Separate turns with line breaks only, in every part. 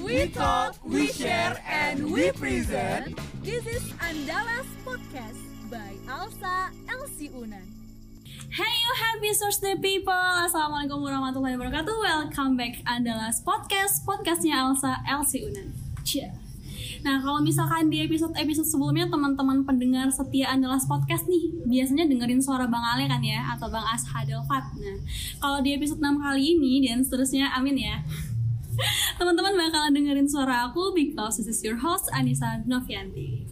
We talk, we share, and we present.
This is Andalas Podcast by Alsa Elsie Unan.
Hey you happy Thursday people Assalamualaikum warahmatullahi wabarakatuh Welcome back Andalas Podcast Podcastnya Elsa Elsie Unan Cia. Nah kalau misalkan di episode-episode sebelumnya Teman-teman pendengar setia Andalas Podcast nih Biasanya dengerin suara Bang Ale kan ya Atau Bang Ashadel Fat Nah kalau di episode 6 kali ini Dan seterusnya amin ya Teman-teman bakalan dengerin suara aku Because this is your host Anissa Novianti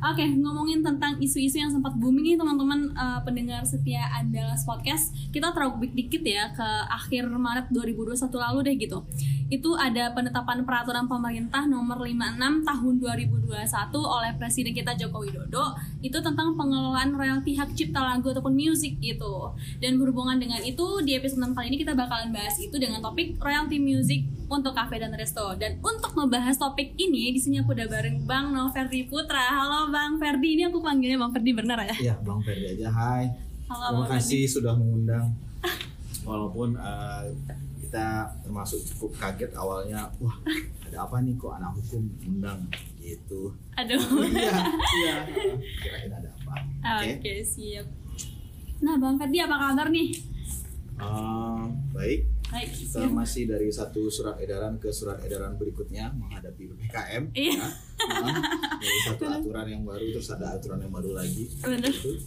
Oke, ngomongin tentang isu-isu yang sempat booming nih teman-teman uh, pendengar setia Andalas Podcast. Kita throwback dikit ya ke akhir Maret 2021 lalu deh gitu. Itu ada penetapan peraturan pemerintah nomor 56 tahun 2021 oleh Presiden kita Joko Widodo itu tentang pengelolaan royalti hak cipta lagu ataupun musik gitu. Dan berhubungan dengan itu di episode 6 kali ini kita bakalan bahas itu dengan topik royalty music untuk kafe dan resto. Dan untuk membahas topik ini di sini aku udah bareng Bang Noverdi Putra. Halo Bang Ferdi, ini aku panggilnya Bang Ferdi benar ya?
Iya, Bang Ferdi aja. Hai.
Halo,
Terima
Bang
kasih sudah mengundang. Walaupun uh, kita termasuk cukup kaget awalnya, wah ada apa nih kok anak hukum undang gitu.
Aduh.
iya, iya. Kirain ada apa.
Oke, siap. Nah, Bang Ferdi apa kabar nih?
Uh, baik.
Baik,
Kita
siap.
masih dari satu surat edaran ke surat edaran berikutnya menghadapi ppkm.
Iya.
ya. Nah, dari satu aturan yang baru terus ada aturan yang baru lagi.
Bener.
Gitu.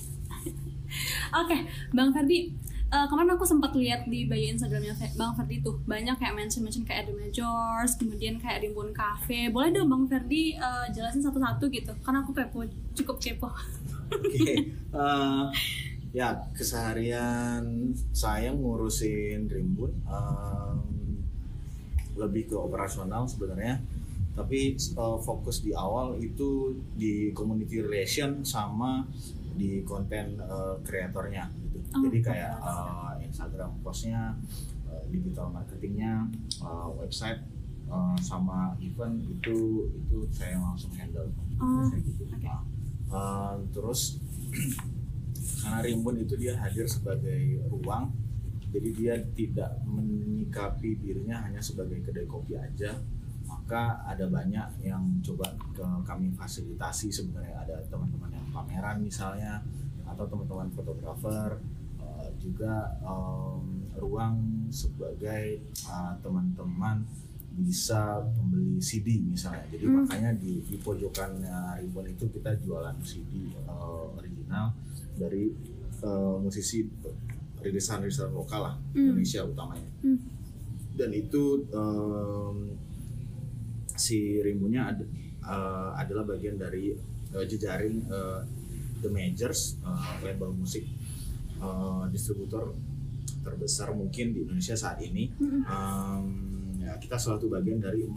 Oke, Bang Ferdi, eh, kemarin aku sempat lihat di bio Instagramnya Bang Ferdi tuh banyak kayak mention-mention kayak The Majors, kemudian kayak Rimbun Cafe. Boleh dong Bang Ferdi eh, jelasin satu-satu gitu, karena aku kepo, cukup kepo.
Oke, eh, ya keseharian saya ngurusin Rimbun em, lebih ke operasional sebenarnya, tapi eh, fokus di awal itu di community relation sama di konten kreatornya.
Oh,
Jadi kayak eh, Instagram postnya, eh, digital marketingnya, eh, website eh, sama event itu itu saya langsung handle.
Oh,
Kayak gitu.
oke.
Nah, Uh, terus karena Rimbun itu dia hadir sebagai ruang jadi dia tidak menyikapi dirinya hanya sebagai kedai kopi aja maka ada banyak yang coba ke kami fasilitasi sebenarnya ada teman-teman yang pameran misalnya atau teman-teman fotografer uh, juga um, ruang sebagai uh, teman-teman bisa membeli CD misalnya. Jadi
Hmm.
makanya di, di pojokan uh, Ribbon itu kita jualan CD uh, original dari uh, musisi rilisan-rilisan lokal lah
Hmm.
Indonesia utamanya.
Hmm.
Dan itu um, si Rimbunnya ad- uh, adalah bagian dari uh, jejaring uh, The Majors uh, label musik uh, distributor terbesar mungkin di Indonesia saat ini. Um, ya, kita salah satu bagian dari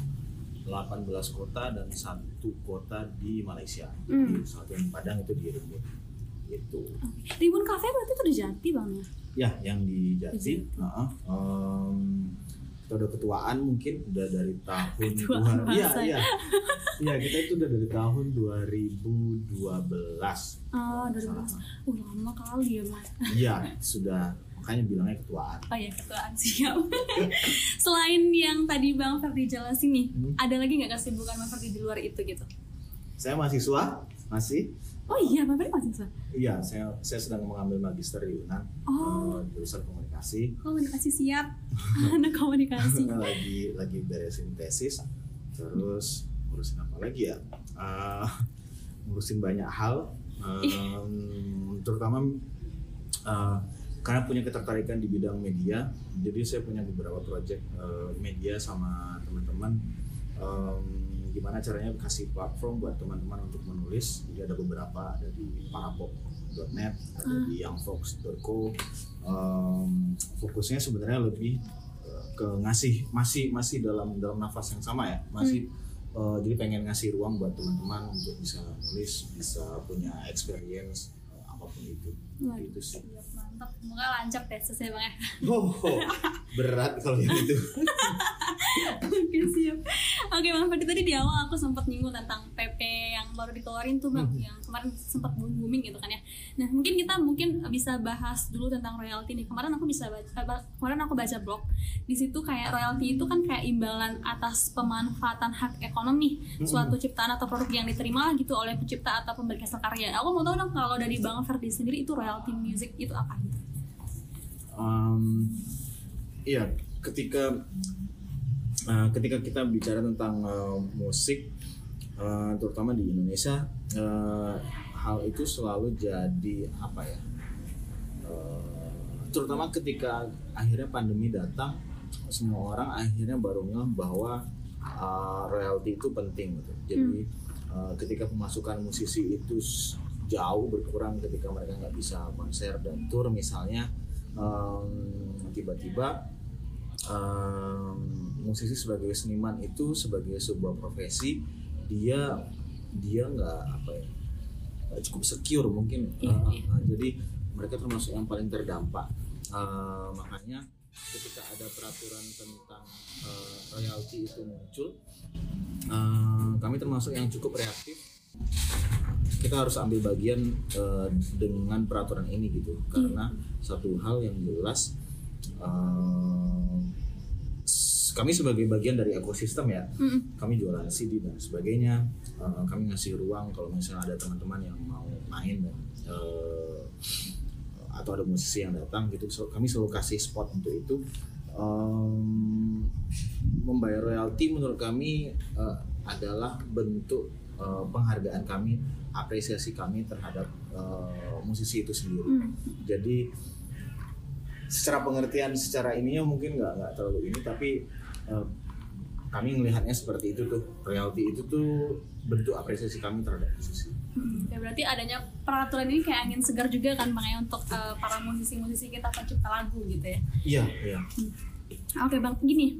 18 kota dan satu kota di Malaysia.
Hmm.
Di satu yang Padang itu di Rimbun. Itu.
Rimbun Cafe berarti itu di Jati Bang ya?
Ya, yang di
Di
Jati.
Jati.
Heeh. Udah ketuaan mungkin udah dari tahun
Ketuaan
dua- Iya, iya. Iya, kita itu udah dari tahun 2012.
Oh, dari
Salah.
Uh, lama kali ya Mas.
Iya, sudah makanya bilangnya ketuaan.
Oh ya ketuaan siap. Selain yang tadi Bang Ferdi jelasin nih,
Hmm.
ada lagi nggak kesibukan Bang Ferdi di luar itu gitu?
Saya mahasiswa, masih.
Oh iya, masih bisa.
Iya, saya saya sedang mengambil magister di UNAN,
Oh.
eh, jurusan komunikasi.
Komunikasi siap, anak komunikasi.
lagi lagi beresin tesis, terus ngurusin apa lagi ya? Eh, ngurusin banyak hal, em, terutama eh, karena punya ketertarikan di bidang media, jadi saya punya beberapa project eh, media sama teman-teman. Em, gimana caranya kasih platform buat teman-teman untuk menulis? Jadi ada beberapa ada di parapop.net, ada
Ah.
di youngfox.co. Em, fokusnya sebenarnya lebih eh, ke ngasih masih masih dalam dalam nafas yang sama ya masih eh, jadi pengen ngasih ruang buat teman-teman untuk bisa nulis bisa punya experience eh, apa pun itu
Wah,
itu sih
mantap. Semoga lancar tesnya Bang ya.
oh, berat kalau yang itu
Oke siap. Oke Bang Ferdi tadi di awal aku sempat nyinggung tentang PP yang baru dikeluarin tuh bang yang kemarin sempat booming booming gitu kan ya. Nah mungkin kita mungkin bisa bahas dulu tentang royalti nih. Kemarin aku bisa baca eh, kemarin aku baca blog. Di situ kayak royalti itu kan kayak imbalan atas pemanfaatan hak ekonomi suatu ciptaan atau produk yang diterima gitu oleh pencipta atau pemberi hasil karya. Aku mau tahu dong kalau dari bang Ferdi sendiri itu royalti music itu apa gitu?
Um, iya, ketika uh, ketika kita bicara tentang uh, musik, uh, terutama di Indonesia, uh, hal itu selalu jadi apa ya? Uh, terutama ketika akhirnya pandemi datang, semua orang akhirnya baru ngeh bahwa uh, royalti itu penting gitu. Jadi uh, ketika pemasukan musisi itu jauh berkurang ketika mereka nggak bisa konser dan tour misalnya um, tiba-tiba um, musisi sebagai seniman itu sebagai sebuah profesi dia dia nggak apa ya nggak cukup secure mungkin. Uh, uh, jadi mereka termasuk yang paling terdampak. Uh, makanya ketika ada peraturan tentang uh, royalti itu muncul uh, kami termasuk yang cukup reaktif. Kita harus ambil bagian uh, dengan peraturan ini gitu. Karena satu hal yang jelas uh, kami sebagai bagian dari ekosistem ya.
Mm-mm.
kami jualan CD dan sebagainya. Uh, kami ngasih ruang kalau misalnya ada teman-teman yang mau main dan uh, atau ada musisi yang datang gitu. So, kami selalu kasih spot untuk itu. Um, membayar royalti menurut kami uh, adalah bentuk uh, penghargaan kami apresiasi kami terhadap uh, musisi itu sendiri.
Mm.
jadi secara pengertian secara ininya mungkin nggak nggak terlalu ini tapi eh, kami melihatnya seperti itu tuh. Royalti itu tuh bentuk apresiasi kami terhadap musisi.
Hmm, ya berarti adanya peraturan ini kayak angin segar juga kan makanya untuk eh, para musisi-musisi kita pencipta lagu gitu ya.
iya iya.
Oke bang, gini,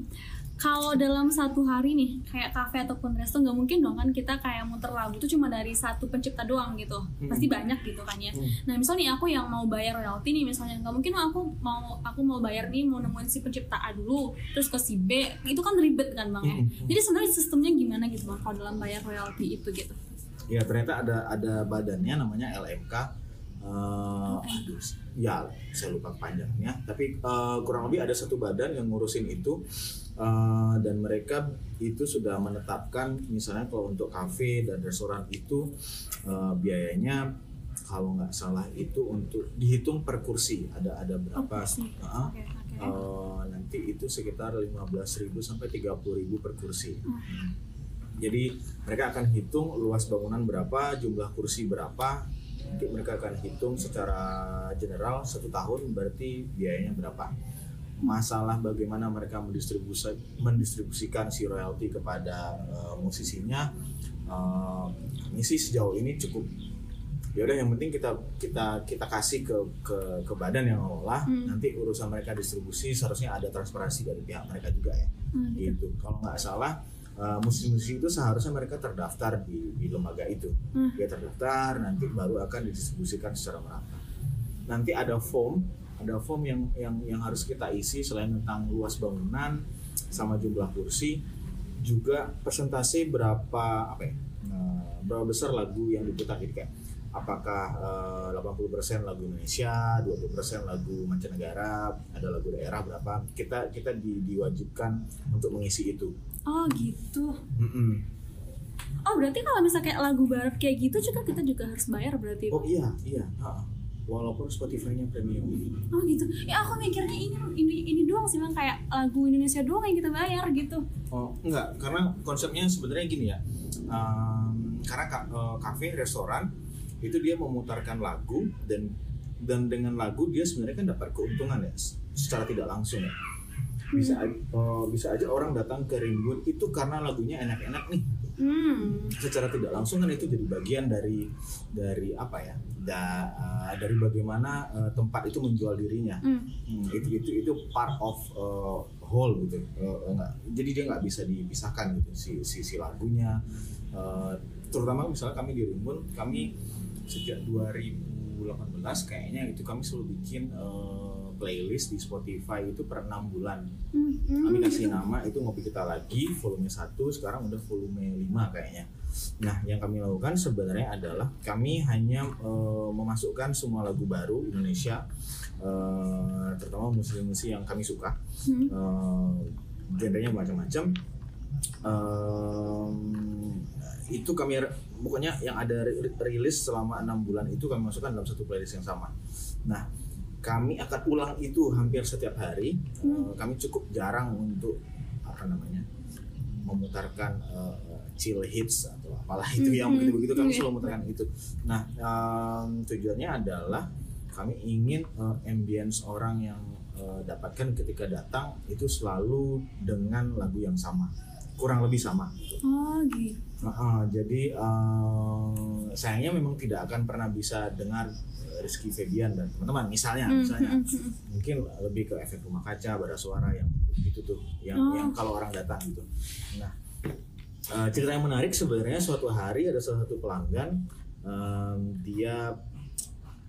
kalau dalam satu hari nih kayak kafe ataupun resto nggak mungkin dong kan kita kayak muter lagu itu cuma dari satu pencipta doang gitu, pasti banyak gitu kan ya.
Hmm.
Nah misalnya nih aku yang mau bayar royalti nih misalnya nggak mungkin aku mau aku mau bayar nih mau nemuin si pencipta A dulu, terus ke si B, itu kan ribet kan bang ya.
Hmm.
Jadi sebenarnya sistemnya gimana gitu bang kalau dalam bayar royalti itu gitu?
ya ternyata ada ada badannya namanya LMK Eh, aduh, ya saya lupa panjangnya tapi eh, kurang lebih ada satu badan yang ngurusin itu Eh, dan mereka itu sudah menetapkan misalnya kalau untuk kafe dan restoran itu eh, biayanya kalau nggak salah itu untuk dihitung per kursi ada ada berapa
kursi.
Ah,
Oke oke.
eh, nanti itu sekitar 15.000 sampai 30.000 per kursi
Hmm.
jadi mereka akan hitung luas bangunan berapa, jumlah kursi berapa. Nanti mereka akan hitung secara general satu tahun berarti biayanya berapa. Masalah bagaimana mereka mendistribusi, mendistribusikan si royalti kepada eh, musisinya, eh, ini sih sejauh ini cukup. Ya udah yang penting kita kita kita kasih ke ke, ke badan yang ngelola.
Hmm.
Nanti urusan mereka distribusi seharusnya ada transparansi dari pihak mereka juga ya
Hmm, gitu.
gitu. Kalau nggak salah uh, musisi-musisi itu seharusnya mereka terdaftar di, di lembaga itu.
Hmm.
Dia terdaftar, nanti baru akan didistribusikan secara merata. Nanti ada form, ada form yang yang yang harus kita isi selain tentang luas bangunan sama jumlah kursi, juga persentase berapa apa ya? uh, berapa besar lagu yang diputar gitu kayak apakah uh, 80% lagu Indonesia, 20% lagu mancanegara, ada lagu daerah berapa. Kita kita di, diwajibkan untuk mengisi itu.
Oh gitu.
Mm-mm.
Oh berarti kalau misalnya kayak lagu barat kayak gitu juga kita juga harus bayar berarti?
Oh iya, iya. ha. Walaupun Spotify-nya premium.
Oh gitu. Ya aku mikirnya ini ini ini doang sih bang kayak lagu Indonesia doang yang kita bayar gitu.
Oh enggak, karena konsepnya sebenarnya gini ya. Um, karena ka- eh, kafe, restoran itu dia memutarkan lagu dan dan dengan lagu dia sebenarnya kan dapat keuntungan ya secara tidak langsung ya. Bisa a- eh, bisa aja orang datang ke Rimbun itu karena lagunya enak-enak nih.
Hmm.
Secara tidak langsung kan itu jadi bagian dari dari apa ya? Da- eh, dari bagaimana eh, tempat itu menjual dirinya.
Hmm.
Hmm, itu itu itu part of uh, whole gitu Uh, enggak, jadi dia nggak bisa dipisahkan gitu si si, si lagunya Uh, terutama misalnya kami di Rimbun kami sejak 2018 kayaknya itu kami selalu bikin uh, playlist di Spotify itu per enam bulan
Hmm.
kami kasih nama itu ngopi kita lagi volume 1 sekarang udah volume 5 kayaknya Nah, yang kami lakukan sebenarnya adalah kami hanya eh, memasukkan semua lagu baru Indonesia, eh, terutama musisi-musisi yang kami suka.
Hmm.
Eh, genrenya macam-macam. Em, itu kami pokoknya yang ada ri- rilis selama enam bulan itu kami masukkan dalam satu playlist yang sama. Nah, kami akan ulang itu hampir setiap hari. Eh, kami cukup jarang untuk apa namanya memutarkan eh, chill hits atau apalah itu yang
Hmm,
begitu-begitu kami
iya.
selalu memutarkan itu. Nah, em, tujuannya adalah kami ingin eh, ambience orang yang eh, dapatkan ketika datang itu selalu dengan lagu yang sama, kurang lebih sama.
Oh gitu.
Nah, eh, jadi eh, sayangnya memang tidak akan pernah bisa dengar eh, Rizky Febian dan teman-teman misalnya,
Hmm,
misalnya
hmm, hmm.
mungkin lebih ke efek rumah kaca, bara suara yang gitu tuh, yang
Oh.
yang kalau orang datang gitu. Nah, eh, cerita yang menarik sebenarnya suatu hari ada salah satu pelanggan em, dia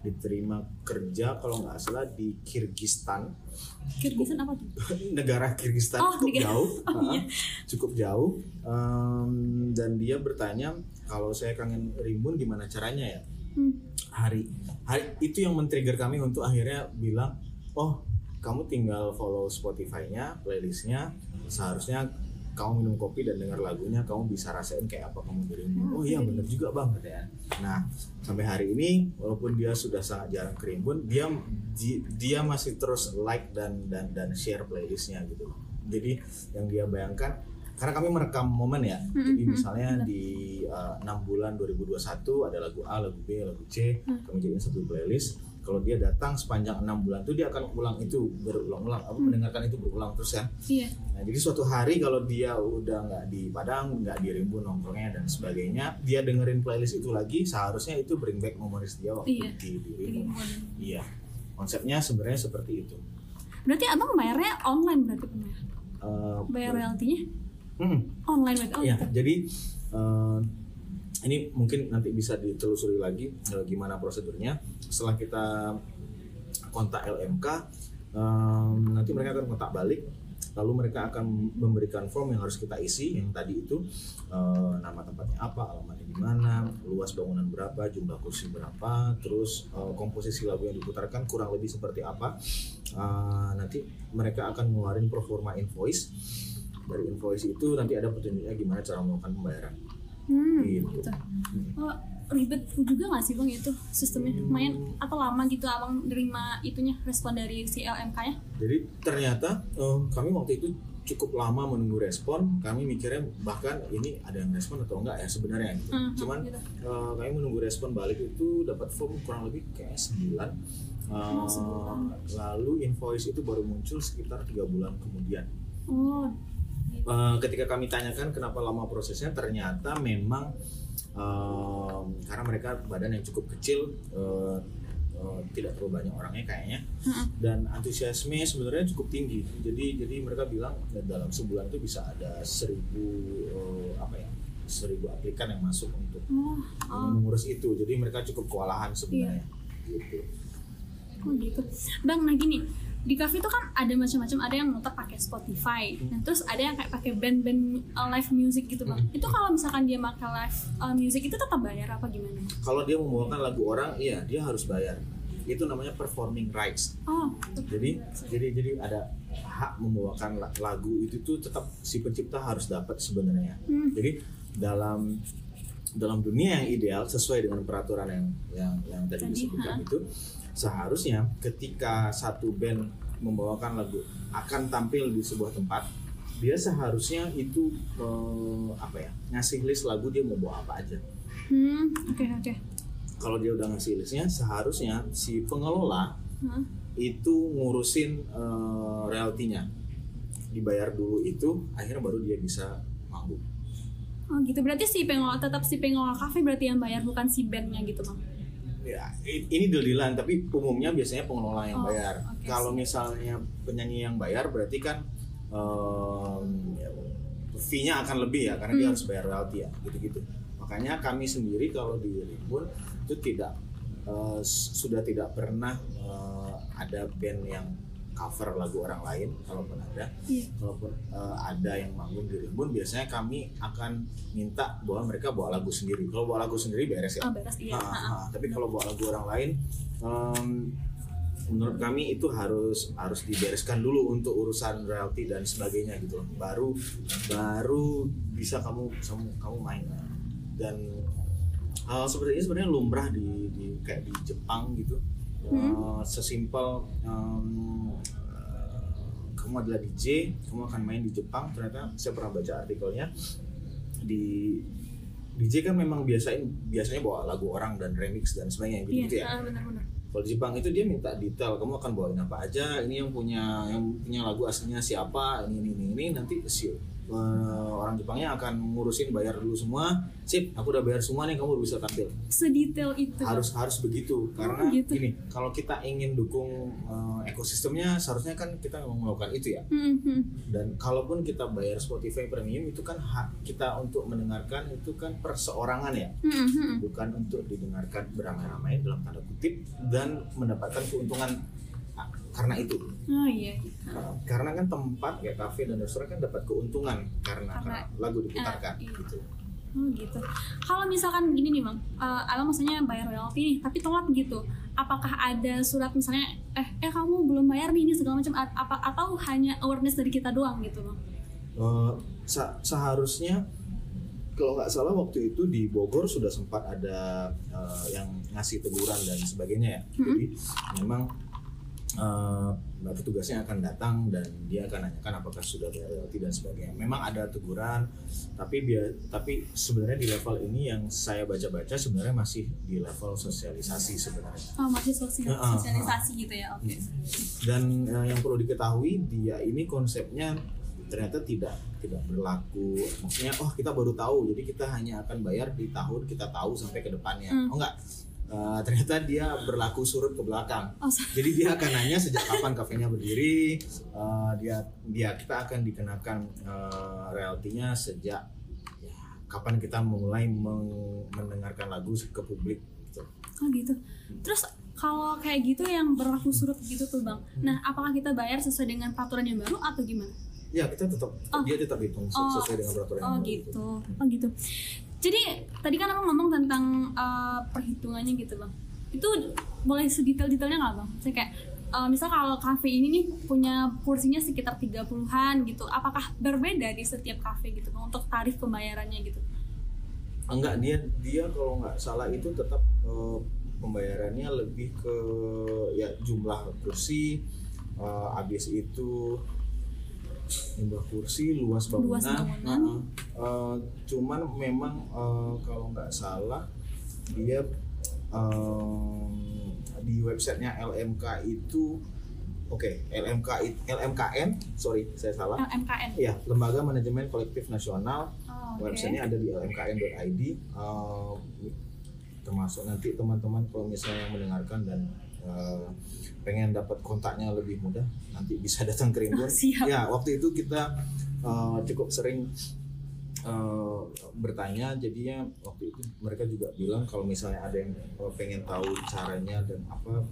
diterima kerja kalau nggak salah di Kirgistan
Kirgisan apa tuh?
negara Kirgistan
Oh,
cukup
negara-
jauh,
oh, iya.
cukup jauh, Em, dan dia bertanya kalau saya kangen rimbun gimana caranya ya
Hmm.
hari hari itu yang men-trigger kami untuk akhirnya bilang oh kamu tinggal follow Spotify-nya playlistnya seharusnya kamu minum kopi dan dengar lagunya kamu bisa rasain kayak apa kamu di rimbun oh iya bener juga bang katanya nah sampai hari ini walaupun dia sudah sangat jarang ke rimbun dia di- dia masih terus like dan dan dan share playlistnya gitu. Jadi yang dia bayangkan karena kami merekam momen ya jadi
Mhm,
misalnya
benar.
di uh, 6 bulan 2021 ada lagu A, lagu B, lagu C
Hmm.
kami jadiin satu playlist kalau dia datang sepanjang enam bulan itu dia akan ulang itu berulang-ulang apa mendengarkan itu berulang terus kan
Iya.
Nah, jadi suatu hari kalau dia udah nggak di Padang, nggak di Rimbun nongkrongnya dan sebagainya, dia dengerin playlist itu lagi, seharusnya itu bring back memories dia waktu
Iya.
di, di. Iya, konsepnya sebenarnya seperti itu.
Berarti abang bayarnya online berarti?
Eh,
Bayar royaltinya
hmm,
online berarti? Oh,
Iya, jadi eh, ini mungkin nanti bisa ditelusuri lagi eh, gimana prosedurnya. Setelah kita kontak LMK, eh, nanti mereka akan kontak balik. Lalu mereka akan memberikan form yang harus kita isi yang tadi itu eh, nama tempatnya apa, alamatnya di mana, luas bangunan berapa, jumlah kursi berapa, terus eh, komposisi lagu yang diputarkan kurang lebih seperti apa. Eh, nanti mereka akan ngeluarin proforma invoice dari invoice itu nanti ada petunjuknya gimana cara melakukan pembayaran
Hmm,
gitu.
gitu. Oh, ribet juga nggak sih bang itu sistemnya? Lumayan atau lama gitu abang nerima itunya respon dari si LMK nya?
Jadi ternyata eh, kami waktu itu cukup lama menunggu respon. Kami mikirnya bahkan ini ada yang respon atau enggak ya sebenarnya gitu.
Hmm,
Cuman
gitu.
eh, kami menunggu respon balik itu dapat form kurang lebih kayak 9 Eh,
Oh, sebulan.
lalu invoice itu baru muncul sekitar tiga bulan kemudian.
Oh,
Eh, ketika kami tanyakan kenapa lama prosesnya, ternyata memang em, karena mereka badan yang cukup kecil, eh, eh, tidak terlalu banyak orangnya kayaknya, dan antusiasme sebenarnya cukup tinggi. Jadi jadi mereka bilang ya, dalam sebulan itu bisa ada seribu eh, apa ya seribu aplikan yang masuk untuk
oh, oh,
mengurus itu. Jadi mereka cukup kewalahan sebenarnya. Gitu.
oh gitu. Bang, nah gini di cafe itu kan ada macam-macam ada yang muter pakai Spotify nah terus ada yang kayak pakai band-band uh, live music gitu bang
Hmm.
itu kalau misalkan dia pakai live uh, music itu tetap bayar apa gimana
Kalau dia membawakan lagu orang, iya dia harus bayar. Itu namanya performing rights.
oh
jadi jadi jadi ada hak membawakan la- lagu itu tuh tetap si pencipta harus dapat sebenarnya
Hmm.
jadi dalam dalam dunia yang ideal sesuai dengan peraturan yang yang yang tadi disebutkan itu seharusnya ketika satu band membawakan lagu akan tampil di sebuah tempat dia seharusnya itu eh, apa ya ngasih list lagu dia mau bawa apa aja.
Hmm oke oke.
Kalau dia udah ngasih listnya seharusnya si pengelola
Hah?
itu ngurusin eh, royaltinya dibayar dulu itu akhirnya baru dia bisa manggung
oh gitu. Berarti si pengelola tetap si pengelola cafe berarti yang bayar bukan si bandnya gitu bang
ya ini deal-dealan tapi umumnya biasanya pengelola yang
Oh,
bayar.
oke,
kalau misalnya penyanyi yang bayar berarti kan em, ya, fee-nya akan lebih ya karena dia
Hmm.
harus bayar royalti ya gitu-gitu. Makanya kami sendiri kalau di Rimbun itu tidak s- sudah tidak pernah eh, ada band yang cover lagu orang lain kalaupun ada
Iya.
kalaupun eh, ada yang manggung di Rimbun biasanya kami akan minta bahwa mereka bawa lagu sendiri kalau bawa lagu sendiri beres ya
Oh, beres iya.
Ah,
Ha-ha.
ah, tapi kalau bawa lagu orang lain em, menurut kami itu harus harus dibereskan dulu untuk urusan royalti dan sebagainya gitu loh. baru baru bisa kamu kamu, kamu main dan hal seperti ini sebenarnya lumrah di, di kayak di Jepang gitu Eh, sesimpel em, eh, kamu adalah DJ kamu akan main di Jepang ternyata saya pernah baca artikelnya di DJ kan memang biasain biasanya bawa lagu orang dan remix dan sebagainya gitu,
Iya,
gitu ya.
ah, benar-benar.
Kalau di Jepang itu dia minta detail, kamu akan bawain apa aja, ini yang punya yang punya lagu aslinya siapa, ini ini ini, ini nanti si eh, orang Jepangnya akan ngurusin bayar dulu semua. Sip, aku udah bayar semua nih, kamu bisa tampil.
Sedetail itu.
Harus harus begitu karena
gitu.
gini, kalau kita ingin dukung eh, ekosistemnya seharusnya kan kita memang melakukan itu ya.
Hmm, hmm.
Dan kalaupun kita bayar Spotify Premium itu kan hak kita untuk mendengarkan itu kan perseorangan ya
Hmm, hmm.
bukan untuk didengarkan beramai-ramai dalam tanda kutip dan mendapatkan keuntungan karena itu
Oh iya.
Uh, karena kan tempat ya kafe dan restoran kan dapat keuntungan karena,
Karena-
karena lagu diputarkan
Ah, iya.
gitu
Oh gitu. Kalau misalkan gini nih bang, uh, abang maksudnya bayar royalti nih, tapi telat gitu. Apakah ada surat misalnya, eh, eh kamu belum bayar nih ini segala macam, apa atau hanya awareness dari kita doang gitu bang?
Uh, sa- seharusnya kalau nggak salah waktu itu di Bogor sudah sempat ada uh, yang ngasih teguran dan sebagainya ya jadi memang uh, petugasnya akan datang dan dia akan nanyakan apakah sudah bayar royalti dan sebagainya. Memang ada teguran, tapi dia tapi sebenarnya di level ini yang saya baca-baca sebenarnya masih di level sosialisasi sebenarnya.
Oh masih sosial-
ah,
sosialisasi gitu ya, oke.
Dan uh, yang perlu diketahui dia ini konsepnya ternyata tidak tidak berlaku. Maksudnya oh kita baru tahu, jadi kita hanya akan bayar di tahun kita tahu sampai ke depannya.
Hmm.
Oh enggak. Uh, ternyata dia berlaku surut ke belakang.
Oh,
Jadi dia akan nanya sejak kapan kafenya berdiri, uh, dia dia kita akan dikenakan uh, royaltinya sejak ya, kapan kita mulai meng- mendengarkan lagu ke publik. Gitu.
oh gitu. Terus kalau kayak gitu yang berlaku surut gitu tuh bang, nah apakah kita bayar sesuai dengan peraturan yang baru atau gimana?
Ya kita tetap
Oh.
dia tetap hitung
Oh,
sesuai dengan peraturan
Oh
yang baru
gitu, oh gitu. Jadi tadi kan abang ngomong tentang uh, perhitungannya gitu bang. Itu boleh sedetail-detailnya nggak bang? Saya kayak uh, misal kalau kafe ini nih punya kursinya sekitar 30-an gitu. Apakah berbeda di setiap kafe gitu bang untuk tarif pembayarannya gitu?
enggak dia dia kalau nggak salah itu tetap eh, pembayarannya lebih ke ya jumlah kursi eh, habis itu jumlah kursi luas bangunan,
Luas bangunan.
Heeh. Eh, cuman memang eh, kalau nggak salah dia em, di websitenya LMK itu oke LMK it- LMKN sorry saya salah
LMKN.
ya Lembaga Manajemen Kolektif Nasional
Oh, oke.
websitenya ada di lmkn.id uh, termasuk nanti teman-teman kalau misalnya yang mendengarkan dan uh, pengen dapat kontaknya lebih mudah nanti bisa datang ke
Oh, siap.
ya waktu itu kita uh, cukup sering uh, bertanya jadinya waktu itu mereka juga bilang kalau misalnya ada yang pengen tahu caranya dan apa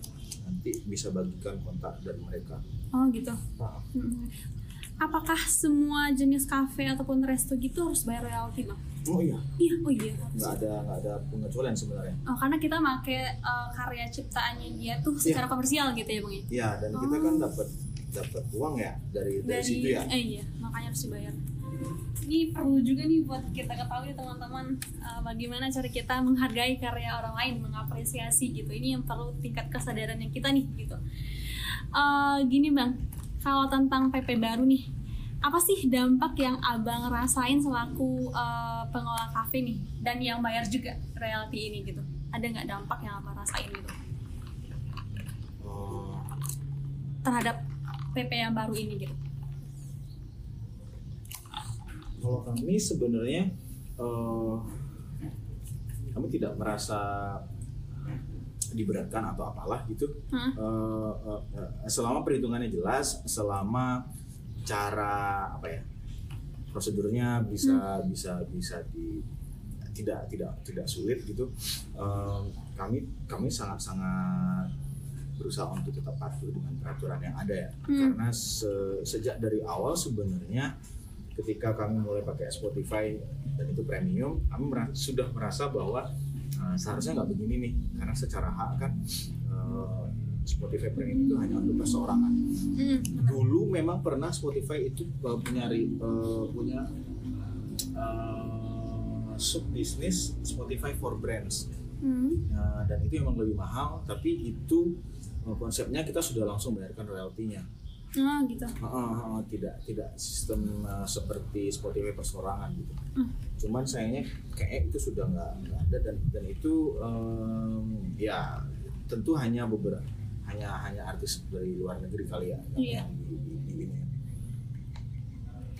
nanti bisa bagikan kontak dari mereka
Oh gitu.
Nah,
Hmm. Apakah semua jenis kafe ataupun resto gitu harus bayar royalti bang?
Oh iya?
Iya, oh iya.
nggak ada nggak ada pengecualian sebenarnya?
Oh, karena kita make uh, karya ciptaannya dia tuh secara komersial gitu ya bang ya?
Iya, dan kita kan dapat dapat uang ya dari dari,
dari
situ ya.
eh iya makanya harus dibayar. Ini perlu juga nih buat kita ketahui teman-teman uh, bagaimana cara kita menghargai karya orang lain mengapresiasi gitu. Ini yang perlu tingkat kesadaran yang kita nih gitu. Uh, gini bang. Kalau tentang PP baru nih apa sih dampak yang abang rasain selaku uh, pengelola kafe nih dan yang bayar juga royalti ini gitu ada nggak dampak yang abang rasain gitu
Oh,
terhadap PP yang baru ini gitu
kalau kami sebenarnya eh, kami tidak merasa diberatkan atau apalah gitu.
Hah?
Eh, eh, eh, selama perhitungannya jelas, selama cara apa ya prosedurnya bisa bisa bisa di tidak tidak tidak sulit gitu. Eh, kami kami sangat sangat berusaha untuk tetap patuh dengan peraturan yang ada ya
Hmm.
karena se- sejak dari awal sebenarnya ketika kami mulai pakai Spotify dan itu premium kami sudah merasa bahwa uh, seharusnya nggak begini nih karena secara hak kan uh, Spotify premium itu hanya untuk perseorangan
Hmm.
dulu memang pernah Spotify itu uh, punya ri- uh, punya uh, sub bisnis Spotify for Brands
Hmm.
Nah, dan itu memang lebih mahal tapi itu uh, konsepnya kita sudah langsung bayarkan royaltinya
Ah, gitu.
Uh, uh, uh, tidak tidak sistem uh, seperti Spotify persorangan gitu
Hmm.
cuman sayangnya kayak itu sudah nggak ada dan dan itu um, ya tentu hanya beberapa hanya hanya artis dari luar negeri kali ya yang-
Iya.
yang di, di, di ini.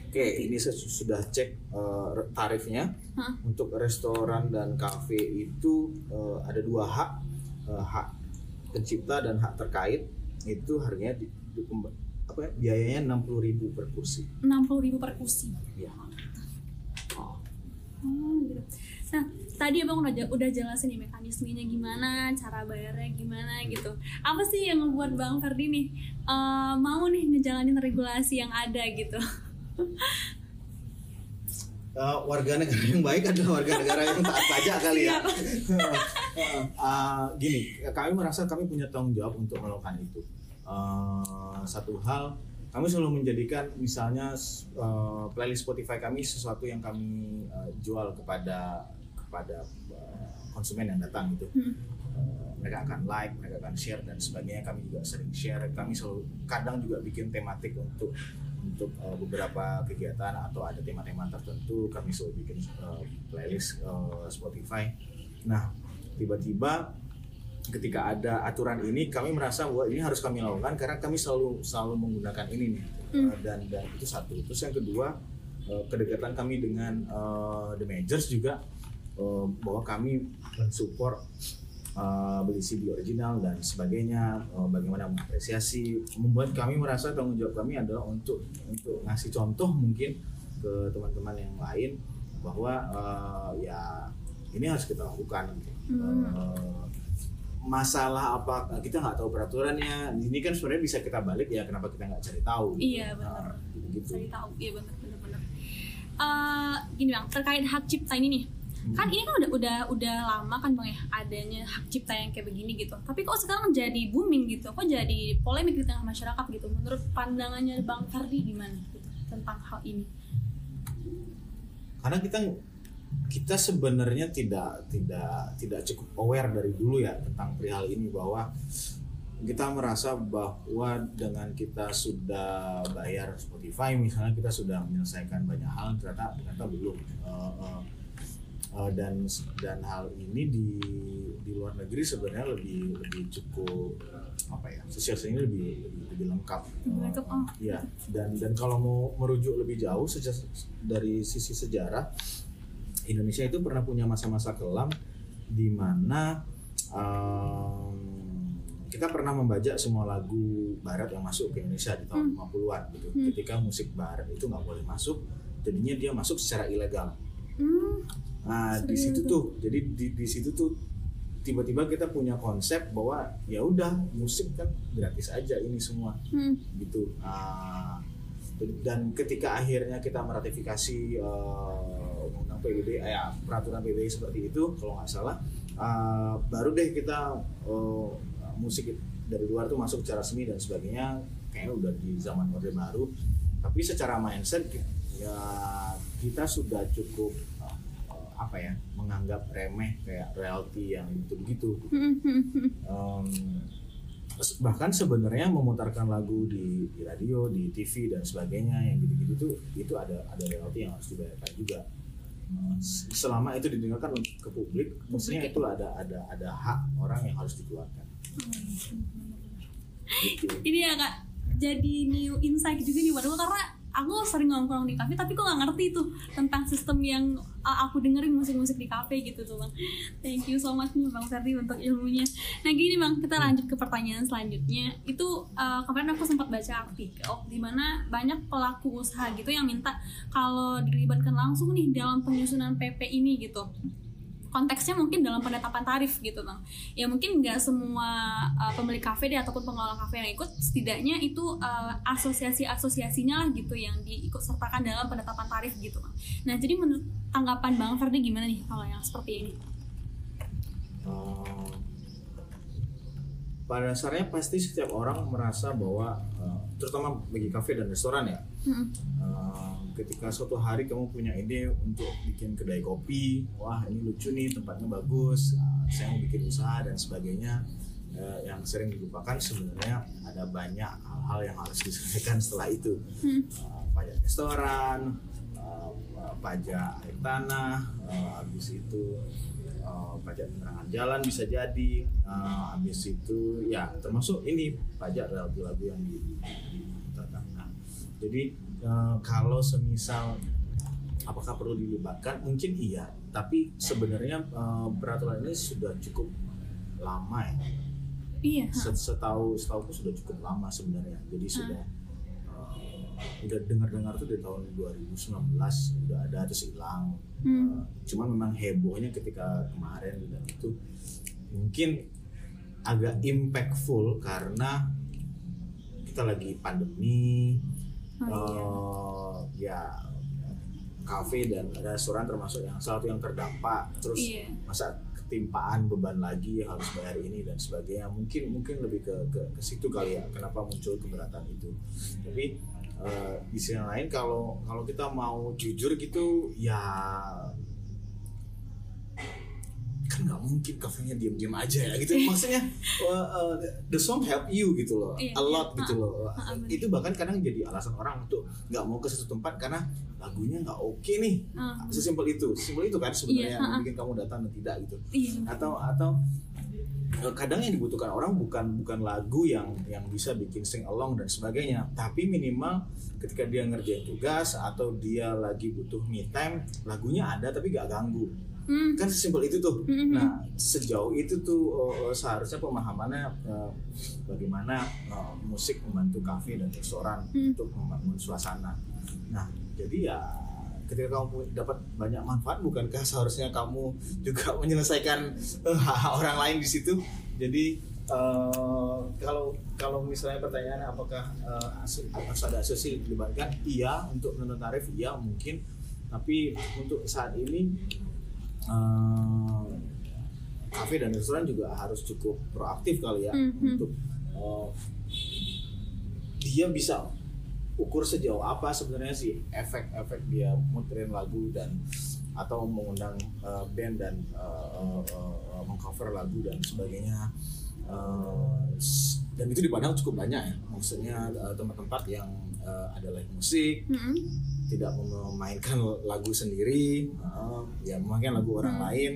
Oke, ini saya su- sudah cek uh, tarifnya
Hah?
untuk restoran dan kafe itu uh, ada dua hak uh, hak pencipta dan hak terkait itu harganya di, di- apa ya, biayanya 60.000 per kursi.
60.000 per kursi.
Ya.
Oh, gitu. Nah, tadi abang udah udah jelasin nih mekanismenya gimana, cara bayarnya gimana gitu. Apa sih yang membuat bang Ferdi nih eh, mau nih ngejalanin regulasi yang ada gitu?
Uh, warga negara yang baik adalah warga negara yang taat pajak kali ya. Uh, gini, kami merasa kami punya tanggung jawab untuk melakukan itu. Uh, satu hal, kami selalu menjadikan misalnya uh, playlist Spotify kami sesuatu yang kami uh, jual kepada kepada uh, konsumen yang datang gitu.
Hmm.
Uh, mereka akan like, mereka akan share dan sebagainya. Kami juga sering share. Kami selalu kadang juga bikin tematik untuk untuk uh, beberapa kegiatan atau ada tema-tema tertentu kami selalu bikin uh, playlist uh, Spotify. Nah, tiba-tiba ketika ada aturan ini kami merasa bahwa ini harus kami lakukan karena kami selalu selalu menggunakan ini nih
Hmm.
Uh, dan dan itu satu. Terus yang kedua uh, kedekatan kami dengan uh, the majors juga uh, bahwa kami mensupport uh, beli CD original dan sebagainya, uh, bagaimana mengapresiasi, membuat kami merasa tanggung jawab kami adalah untuk untuk ngasih contoh mungkin ke teman-teman yang lain bahwa uh, ya ini harus kita lakukan. gitu.
Hmm.
Uh, masalah apa kita nggak tahu peraturannya ini kan sebenarnya bisa kita balik ya kenapa kita nggak cari tahu gitu.
Iya, benar.
Nah, gitu
Cari tahu, iya benar benar benar. Eh, gini bang, terkait hak cipta ini nih, kan ini kan udah udah udah lama kan bang ya adanya hak cipta yang kayak begini gitu. Tapi kok sekarang jadi booming gitu, kok jadi polemik di tengah masyarakat gitu. Menurut pandangannya bang Ferdi gimana gitu tentang hal ini?
karena kita kita sebenarnya tidak tidak tidak cukup aware dari dulu ya tentang perihal ini bahwa kita merasa bahwa dengan kita sudah bayar Spotify misalnya kita sudah menyelesaikan banyak hal ternyata ternyata belum Eh, eh, eh, dan dan hal ini di di luar negeri sebenarnya lebih lebih cukup apa ya sosialisasinya lebih lebih, lebih lengkap
lengkap, oh.
Iya, dan dan kalau mau merujuk lebih jauh sejak dari sisi sejarah Indonesia itu pernah punya masa-masa kelam di mana em, kita pernah membajak semua lagu barat yang masuk ke Indonesia di tahun 50-an gitu.
Hmm.
Ketika musik barat itu nggak boleh masuk, jadinya dia masuk secara ilegal.
Hmm,
Nah, di situ
tuh?
jadi di, di situ tuh tiba-tiba kita punya konsep bahwa ya udah musik kan gratis aja ini semua
hmm,
gitu. Ah, dan ketika akhirnya kita meratifikasi eh, undang-undang PBB eh, ya, peraturan PBB seperti itu kalau nggak salah ah, baru deh kita eh, musik dari luar tuh masuk secara resmi dan sebagainya kayaknya udah di zaman orde baru. Tapi secara mindset ya kita sudah cukup apa ya menganggap remeh kayak royalti yang itu begitu. Em, bahkan sebenarnya memutarkan lagu di, di radio, di TV dan sebagainya yang gitu-gitu tuh itu ada ada royalti yang harus dibayarkan juga. Eh, Selama itu didengarkan ke publik, mestinya itu ada ada ada hak orang yang harus dikeluarkan. Gitu.
ini ya kak jadi new insight juga nih buat gue karena aku sering nongkrong di kafe tapi kok nggak ngerti tuh tentang sistem yang uh, aku dengerin musik-musik di kafe gitu tuh bang. Thank you so much nih bang Ferdi untuk ilmunya. Nah gini bang kita lanjut ke pertanyaan selanjutnya. Itu uh, kemarin aku sempat baca artikel di mana banyak pelaku usaha gitu yang minta kalau dilibatkan langsung nih dalam penyusunan PP ini gitu konteksnya mungkin dalam penetapan tarif gitu bang. Ya mungkin nggak semua uh, pemilik kafe deh ataupun pengelola kafe yang ikut setidaknya itu uh, asosiasi-asosiasinya lah gitu yang diikut sertakan dalam penetapan tarif gitu bang. Nah jadi menurut tanggapan bang Ferdi gimana nih kalau yang seperti ini?
Uh, pada dasarnya pasti setiap orang merasa bahwa uh, terutama bagi kafe dan restoran ya
Mm-mm.
uh, ketika suatu hari kamu punya ide untuk bikin kedai kopi wah ini lucu nih tempatnya bagus uh, saya mau bikin usaha dan sebagainya Uh, yang sering dilupakan sebenarnya ada banyak hal-hal yang harus diselesaikan setelah itu
Hmm.
Uh, pajak restoran uh, uh, pajak air tanah uh, habis itu uh, pajak penerangan jalan bisa jadi uh, habis itu ya termasuk ini pajak lagu-lagu yang di, di, diputarkan. Nah, jadi uh, kalau semisal apakah perlu dilibatkan? Mungkin iya. Tapi sebenarnya uh, peraturan ini sudah cukup lama ya.
Iya
Set- setahu setahu sudah cukup lama sebenarnya. Jadi sudah uh, udah dengar-dengar tuh dari tahun 2019 udah ada terus hilang.
Hmm.
Uh, cuman memang hebohnya ketika kemarin dan itu mungkin agak impactful karena kita lagi pandemi
Oh, iya.
uh, ya kafe dan restoran termasuk yang salah satu yang terdampak terus
Iya.
masa ketimpaan beban lagi harus bayar ini dan sebagainya mungkin mungkin lebih ke ke, ke situ kali ya kenapa muncul keberatan itu tapi eh, di sisi lain kalau kalau kita mau jujur gitu ya mungkin kafenya diam-diam aja ya gitu. Maksudnya eh, the song help you gitu loh
Iya,
a lot
iya.
gitu loh. Itu bahkan kadang jadi alasan orang untuk nggak mau ke suatu tempat karena lagunya nggak oke nih.
Ah,
sesimpel itu sesimpel itu kan sebenarnya
Iya,
yang
ha-ha.
bikin kamu datang dan tidak gitu.
Iya.
Atau atau eh, kadang yang dibutuhkan orang bukan bukan lagu yang yang bisa bikin sing along dan sebagainya. Tapi minimal ketika dia ngerjain tugas atau dia lagi butuh me time lagunya ada tapi gak ganggu
Hmm.
kan sesimpel itu tuh
Mhm.
nah sejauh itu tuh eh, seharusnya pemahamannya eh, bagaimana eh, musik membantu kafe dan restoran
Hmm.
untuk membangun suasana nah jadi ya ketika kamu dapat banyak manfaat bukankah seharusnya kamu juga menyelesaikan eh, hak-hak orang lain di situ jadi eh, kalau kalau misalnya pertanyaannya apakah aso- harus ada asosiasi dilibatkan iya untuk menentukan tarif iya mungkin tapi untuk saat ini eh, kafe dan restoran juga harus cukup proaktif kali ya
Mhm.
untuk eh, dia bisa ukur sejauh apa sebenarnya sih efek-efek dia muterin lagu dan atau mengundang eh, band dan eh, eh, eh, mengcover lagu dan sebagainya s- dan itu dipandang cukup banyak ya maksudnya eh, tempat-tempat yang eh, ada live musik
Mm-mm.
Tidak memainkan lagu sendiri uh, ya memainkan lagu orang
Hmm.
lain.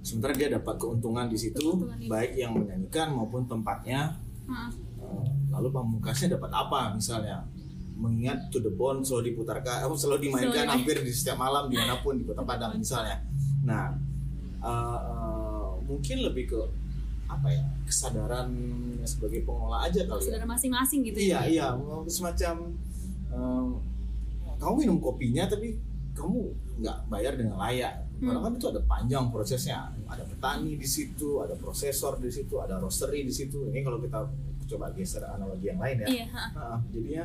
Sementara dia dapat keuntungan di situ
Keuntungan
baik yang menyanyikan maupun tempatnya. Uh, lalu pamungkasnya dapat apa? Misalnya mengingat to the bone selalu diputarkan eh, selalu dimainkan
Selalu.
hampir di setiap malam di mana pun di kota Padang misalnya. Nah uh, uh, mungkin lebih ke apa ya kesadaran sebagai pengelola aja kali ya.
Saudara masing-masing gitu
iya
ya
iya semacam um, kamu minum kopinya tapi kamu nggak bayar dengan layak.
Hmm.
karena kan itu ada panjang prosesnya. Ada petani di situ ada prosesor di situ ada roastery di situ. Ini kalau kita coba geser analogi yang lain ya.
Iya ha.
Nah, jadinya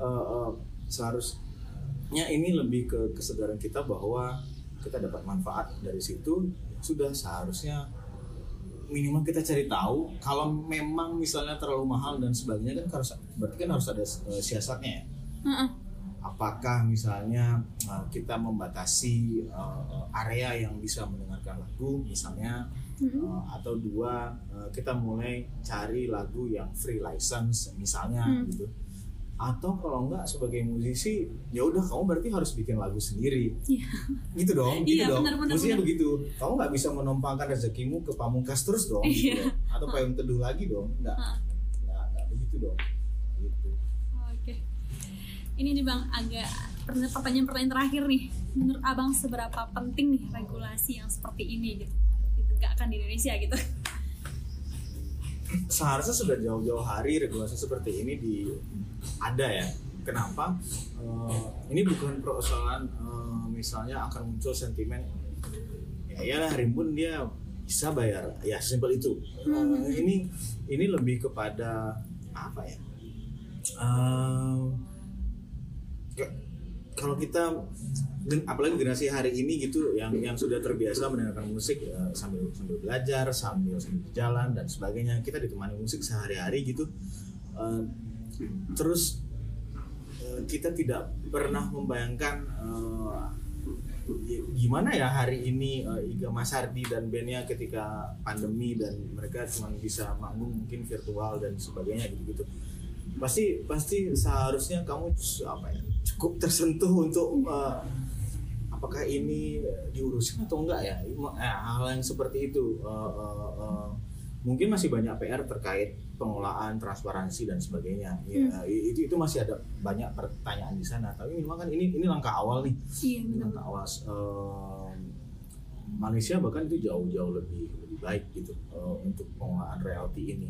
uh, uh, seharusnya ini lebih ke kesadaran kita bahwa kita dapat manfaat dari situ. Sudah seharusnya minimal kita cari tahu kalau memang misalnya terlalu mahal dan sebagainya kan harus berarti kan harus ada uh, siasatnya ya
Heeh.
apakah misalnya uh, kita membatasi uh, area yang bisa mendengarkan lagu misalnya
Mm-mm.
Uh, atau dua uh, kita mulai cari lagu yang free license misalnya
Hmm.
gitu atau kalau enggak sebagai musisi ya udah kamu berarti harus bikin lagu sendiri
Iya.
gitu dong gitu
Iya,
dong Mestinya
benar.
begitu kamu nggak bisa menumpangkan rezekimu ke pamungkas terus dong gitu
Iya.
dong. atau payung teduh lagi dong enggak enggak, enggak begitu dong gitu.
Ini nih Bang agak pertanyaan- pertanyaan-pertanyaan terakhir nih. Menurut Abang seberapa penting nih regulasi yang seperti ini gitu ditegakkan di Indonesia gitu?
seharusnya sudah jauh-jauh hari regulasi seperti ini di ada ya. Kenapa? Eh, ini bukan persoalan eh, misalnya akan muncul sentimen ya lah Rimbun dia bisa bayar ya simpel itu Eh, ini ini lebih kepada apa ya ke- kalau kita apalagi generasi hari ini gitu yang yang sudah terbiasa mendengarkan musik eh, sambil sambil belajar sambil sambil jalan dan sebagainya kita ditemani musik sehari-hari gitu Eh, terus eh, kita tidak pernah membayangkan eh, gimana ya hari ini eh, Iga Mas Hardi dan bandnya ketika pandemi dan mereka cuma bisa manggung mungkin virtual dan sebagainya gitu-gitu. Pasti pasti seharusnya kamu apa ya cukup tersentuh untuk eh, apakah ini diurusin atau enggak ya? Eh, hal yang seperti itu. Eh, eh, eh, mungkin masih banyak PR terkait pengelolaan transparansi dan sebagainya. Ya itu itu masih ada banyak pertanyaan di sana. Tapi memang kan ini ini langkah awal nih.
Iya
ini langkah awal. Em, Malaysia bahkan itu jauh-jauh lebih lebih baik gitu eh, untuk pengelolaan royalti ini.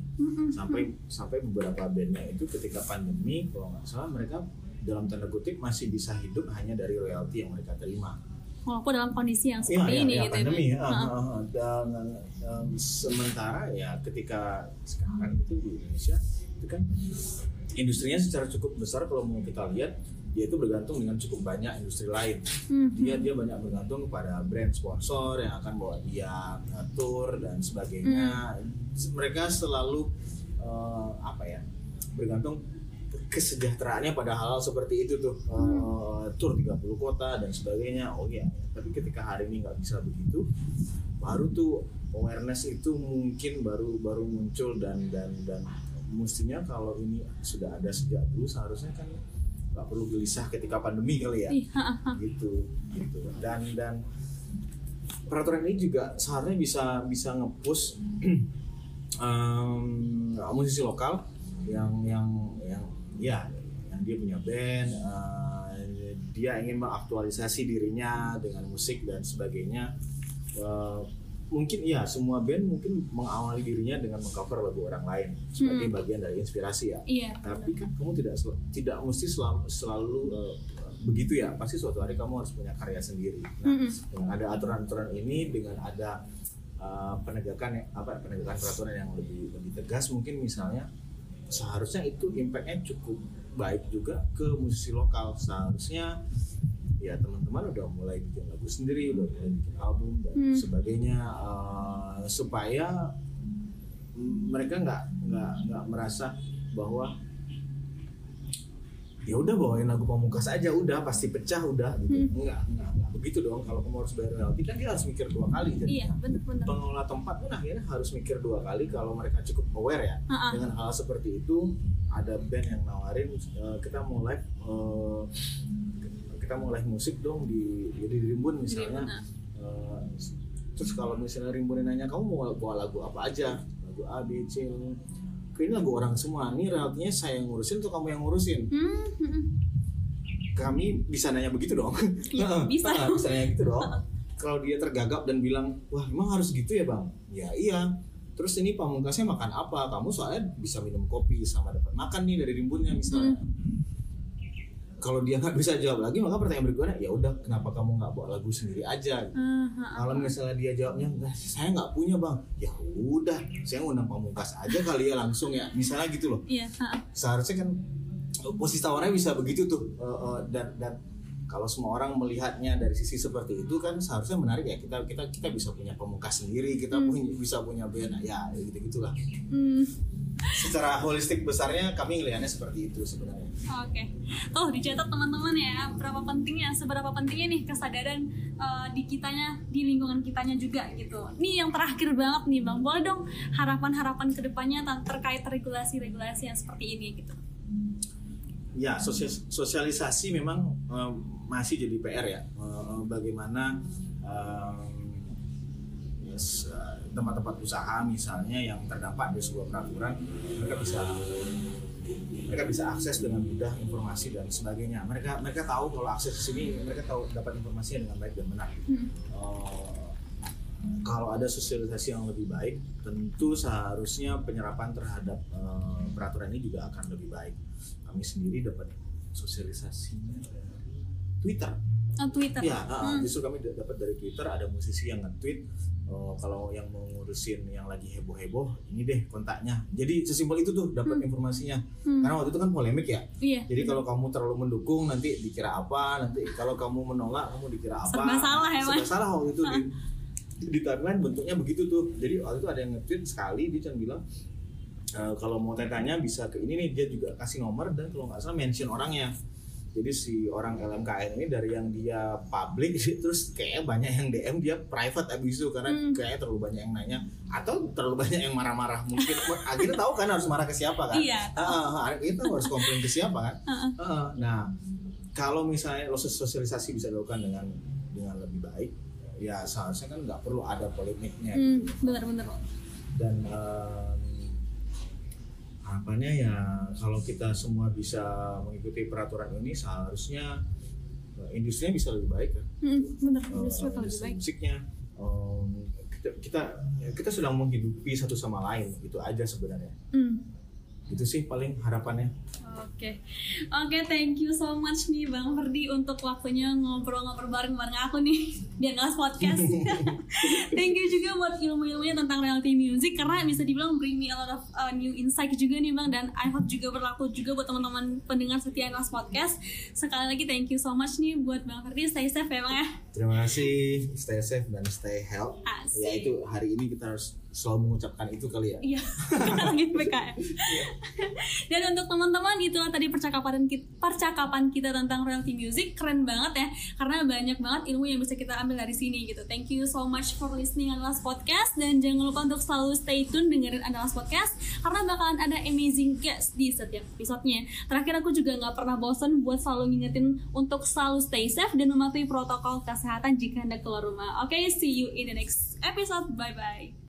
Sampai sampai beberapa bandnya itu ketika pandemi kalau nggak salah mereka dalam tanda kutip masih bisa hidup hanya dari royalti yang mereka terima
walaupun dalam kondisi yang
Iya,
seperti
iya,
ini
iya,
gitu
pandemi
ya
ya.
Bang.
ah, ah, ah. Dan em, sementara ya ketika sekarang itu di Indonesia itu kan industrinya secara cukup besar kalau mau kita lihat dia itu bergantung dengan cukup banyak industri lain.
Hmm,
Dia dia banyak bergantung kepada brand sponsor yang akan bawa dia tour dan sebagainya. Mereka selalu eh, apa ya bergantung kesejahteraannya pada hal seperti itu tuh. Eh, tour 30 kota dan sebagainya. Oh iya tapi ketika hari ini nggak bisa begitu baru tuh awareness itu mungkin baru baru muncul dan dan dan mestinya kalau ini sudah ada sejak dulu seharusnya kan nggak perlu gelisah ketika pandemi kali ya.
Ha.
gitu gitu. Dan dan peraturan ini juga seharusnya bisa bisa ngepush em, musisi lokal yang yang yang ya yang dia punya band eh, dia ingin mengaktualisasi dirinya dengan musik dan sebagainya. Eh, mungkin ya semua band mungkin mengawali dirinya dengan mengcover lagu orang lain. Sebagai bagian dari inspirasi ya.
Iya
tapi kan kamu tidak tidak mesti selalu, selalu eh, begitu ya. Pasti suatu hari kamu harus punya karya sendiri. Nah
Mm-mm.
dengan ada aturan-aturan ini dengan ada eh, penegakan yang- apa penegakan peraturan yang lebih lebih tegas mungkin misalnya seharusnya itu impactnya cukup baik juga ke musisi lokal seharusnya ya teman-teman udah mulai bikin lagu sendiri udah mulai bikin album dan
Hmm.
sebagainya eh, supaya mereka nggak nggak nggak merasa bahwa ya udah bawain lagu pamungkas aja udah pasti pecah udah gitu.
Hmm.
enggak, enggak enggak begitu dong. Kalau kamu harus bayar royalti kan dia harus mikir dua kali jadi
iya benar-benar
pengelola tempat pun akhirnya harus mikir dua kali kalau mereka cukup aware ya.
Ha-ha.
dengan hal seperti itu ada band yang nawarin eh, kita mau live eh, kita mau live musik dong di di, di Rimbun misalnya. Eh, terus kalau misalnya Rimbun nanya kamu mau bawa lagu apa aja? Lagu A B C ini lagu orang semua. Ini royaltinya saya yang ngurusin atau kamu yang ngurusin?
Hmm, hmm, hmm.
kami bisa nanya begitu dong. Heeh,
bisa.
ah, bisa nanya gitu dong. Kalau dia tergagap dan bilang wah emang harus gitu ya bang? Ya iya. Terus ini pamungkasnya makan apa? Kamu soalnya bisa minum kopi sama dapat makan nih dari rimbunnya misalnya kalau dia nggak bisa jawab lagi maka pertanyaan berikutnya ya udah kenapa kamu nggak bawa lagu sendiri aja?
Ah, ah.
kalau misalnya dia jawabnya "Nggak, saya nggak punya bang. Ya udah saya ngundang pamungkas aja kali ya langsung ya. Misalnya gitu loh.
Iya ah, ah.
seharusnya kan posisi tawarnya bisa begitu tuh. Eh, eh, dan dan kalau semua orang melihatnya dari sisi seperti itu kan seharusnya menarik ya. Kita kita kita bisa punya pemungkas sendiri kita punya bisa punya band ya gitu gitulah
Hmm,
secara holistik besarnya kami ngelihatnya seperti itu sebenarnya.
Oke, tuh dicatat teman-teman ya. Berapa pentingnya, seberapa pentingnya nih kesadaran eh, di kitanya, di lingkungan kitanya juga gitu. Nih yang terakhir banget nih bang, boleh dong harapan-harapan ke depannya terkait regulasi-regulasi yang seperti ini gitu.
Ya sosial- sosialisasi memang eh, masih jadi PR ya. Eh, bagaimana em, yes, tempat-tempat usaha misalnya yang terdampak dari sebuah peraturan mereka bisa mereka bisa akses dengan mudah informasi dan sebagainya. Mereka mereka tahu kalau akses ke sini mereka tahu dapat informasinya dengan baik dan benar.
Hmm.
Eh, kalau ada sosialisasi yang lebih baik, tentu seharusnya penyerapan terhadap eh, peraturan ini juga akan lebih baik. Kami sendiri dapat sosialisasinya dari Twitter.
Oh, Twitter.
Ya,
Hmm.
justru kami dapat dari Twitter ada musisi yang nge-tweet oh, kalau yang mau ngurusin yang lagi heboh-heboh ini deh kontaknya. Jadi sesimpel itu tuh dapat informasinya.
Hmm.
Karena waktu itu kan polemik ya.
Iya.
Jadi kalau kamu terlalu mendukung nanti dikira apa, nanti kalau kamu menolak kamu dikira apa.
Serba salah ya,
Serba salah waktu itu di, di timeline bentuknya begitu tuh. Jadi waktu itu ada yang nge-tweet sekali dia cuma bilang e, kalau mau tanya bisa ke ini nih dia juga kasih nomor dan kalau nggak salah mention orangnya. Jadi si orang LMKN ini dari yang dia public terus kayak banyak yang DM dia private abis itu karena
Hmm.
kayak terlalu banyak yang nanya atau terlalu banyak yang marah-marah mungkin akhirnya tahu kan harus marah ke siapa kan
Iya.
Ah, kita harus komplain ke siapa kan. Ah, nah kalau misalnya lo sosialisasi bisa dilakukan dengan dengan lebih baik ya seharusnya kan nggak perlu ada polemiknya
Hmm,
gitu.
benar-benar.
dan em, harapannya ya kalau kita semua bisa mengikuti peraturan ini seharusnya eh, industrinya bisa lebih baik kan
Hmm, benar.
Eh,
Justru kalau lebih
industri
baik.
musiknya em, kita, kita kita sedang menghidupi satu sama lain itu aja sebenarnya
Hmm.
Itu sih paling harapannya
Oke, oke, thank you so much nih Bang Ferdi untuk waktunya ngobrol-ngobrol bareng-bareng aku nih di Angelas Podcast. thank you juga buat ilmu-ilmunya tentang reality music karena bisa dibilang bring me a lot of uh, new insight juga nih Bang dan I hope juga berlaku juga buat teman-teman pendengar setia Angelas Podcast. Sekali lagi thank you so much nih buat Bang Ferdi, stay safe ya Bang ya.
terima kasih stay safe dan stay health
Asik.
ya itu hari ini kita harus selalu mengucapkan itu kali ya
Iya, lagi PKM. Dan untuk teman-teman itulah tadi percakapan kita, percakapan kita tentang royalty music keren banget ya karena banyak banget ilmu yang bisa kita ambil dari sini gitu. Thank you so much for listening Andalas Podcast dan jangan lupa untuk selalu stay tune dengerin Andalas Podcast karena bakalan ada amazing guest di setiap episodenya. Terakhir aku juga nggak pernah bosan buat selalu ngingetin untuk selalu stay safe dan mematuhi protokol kesehatan jika anda keluar rumah. Oke, see you in the next episode. Bye bye.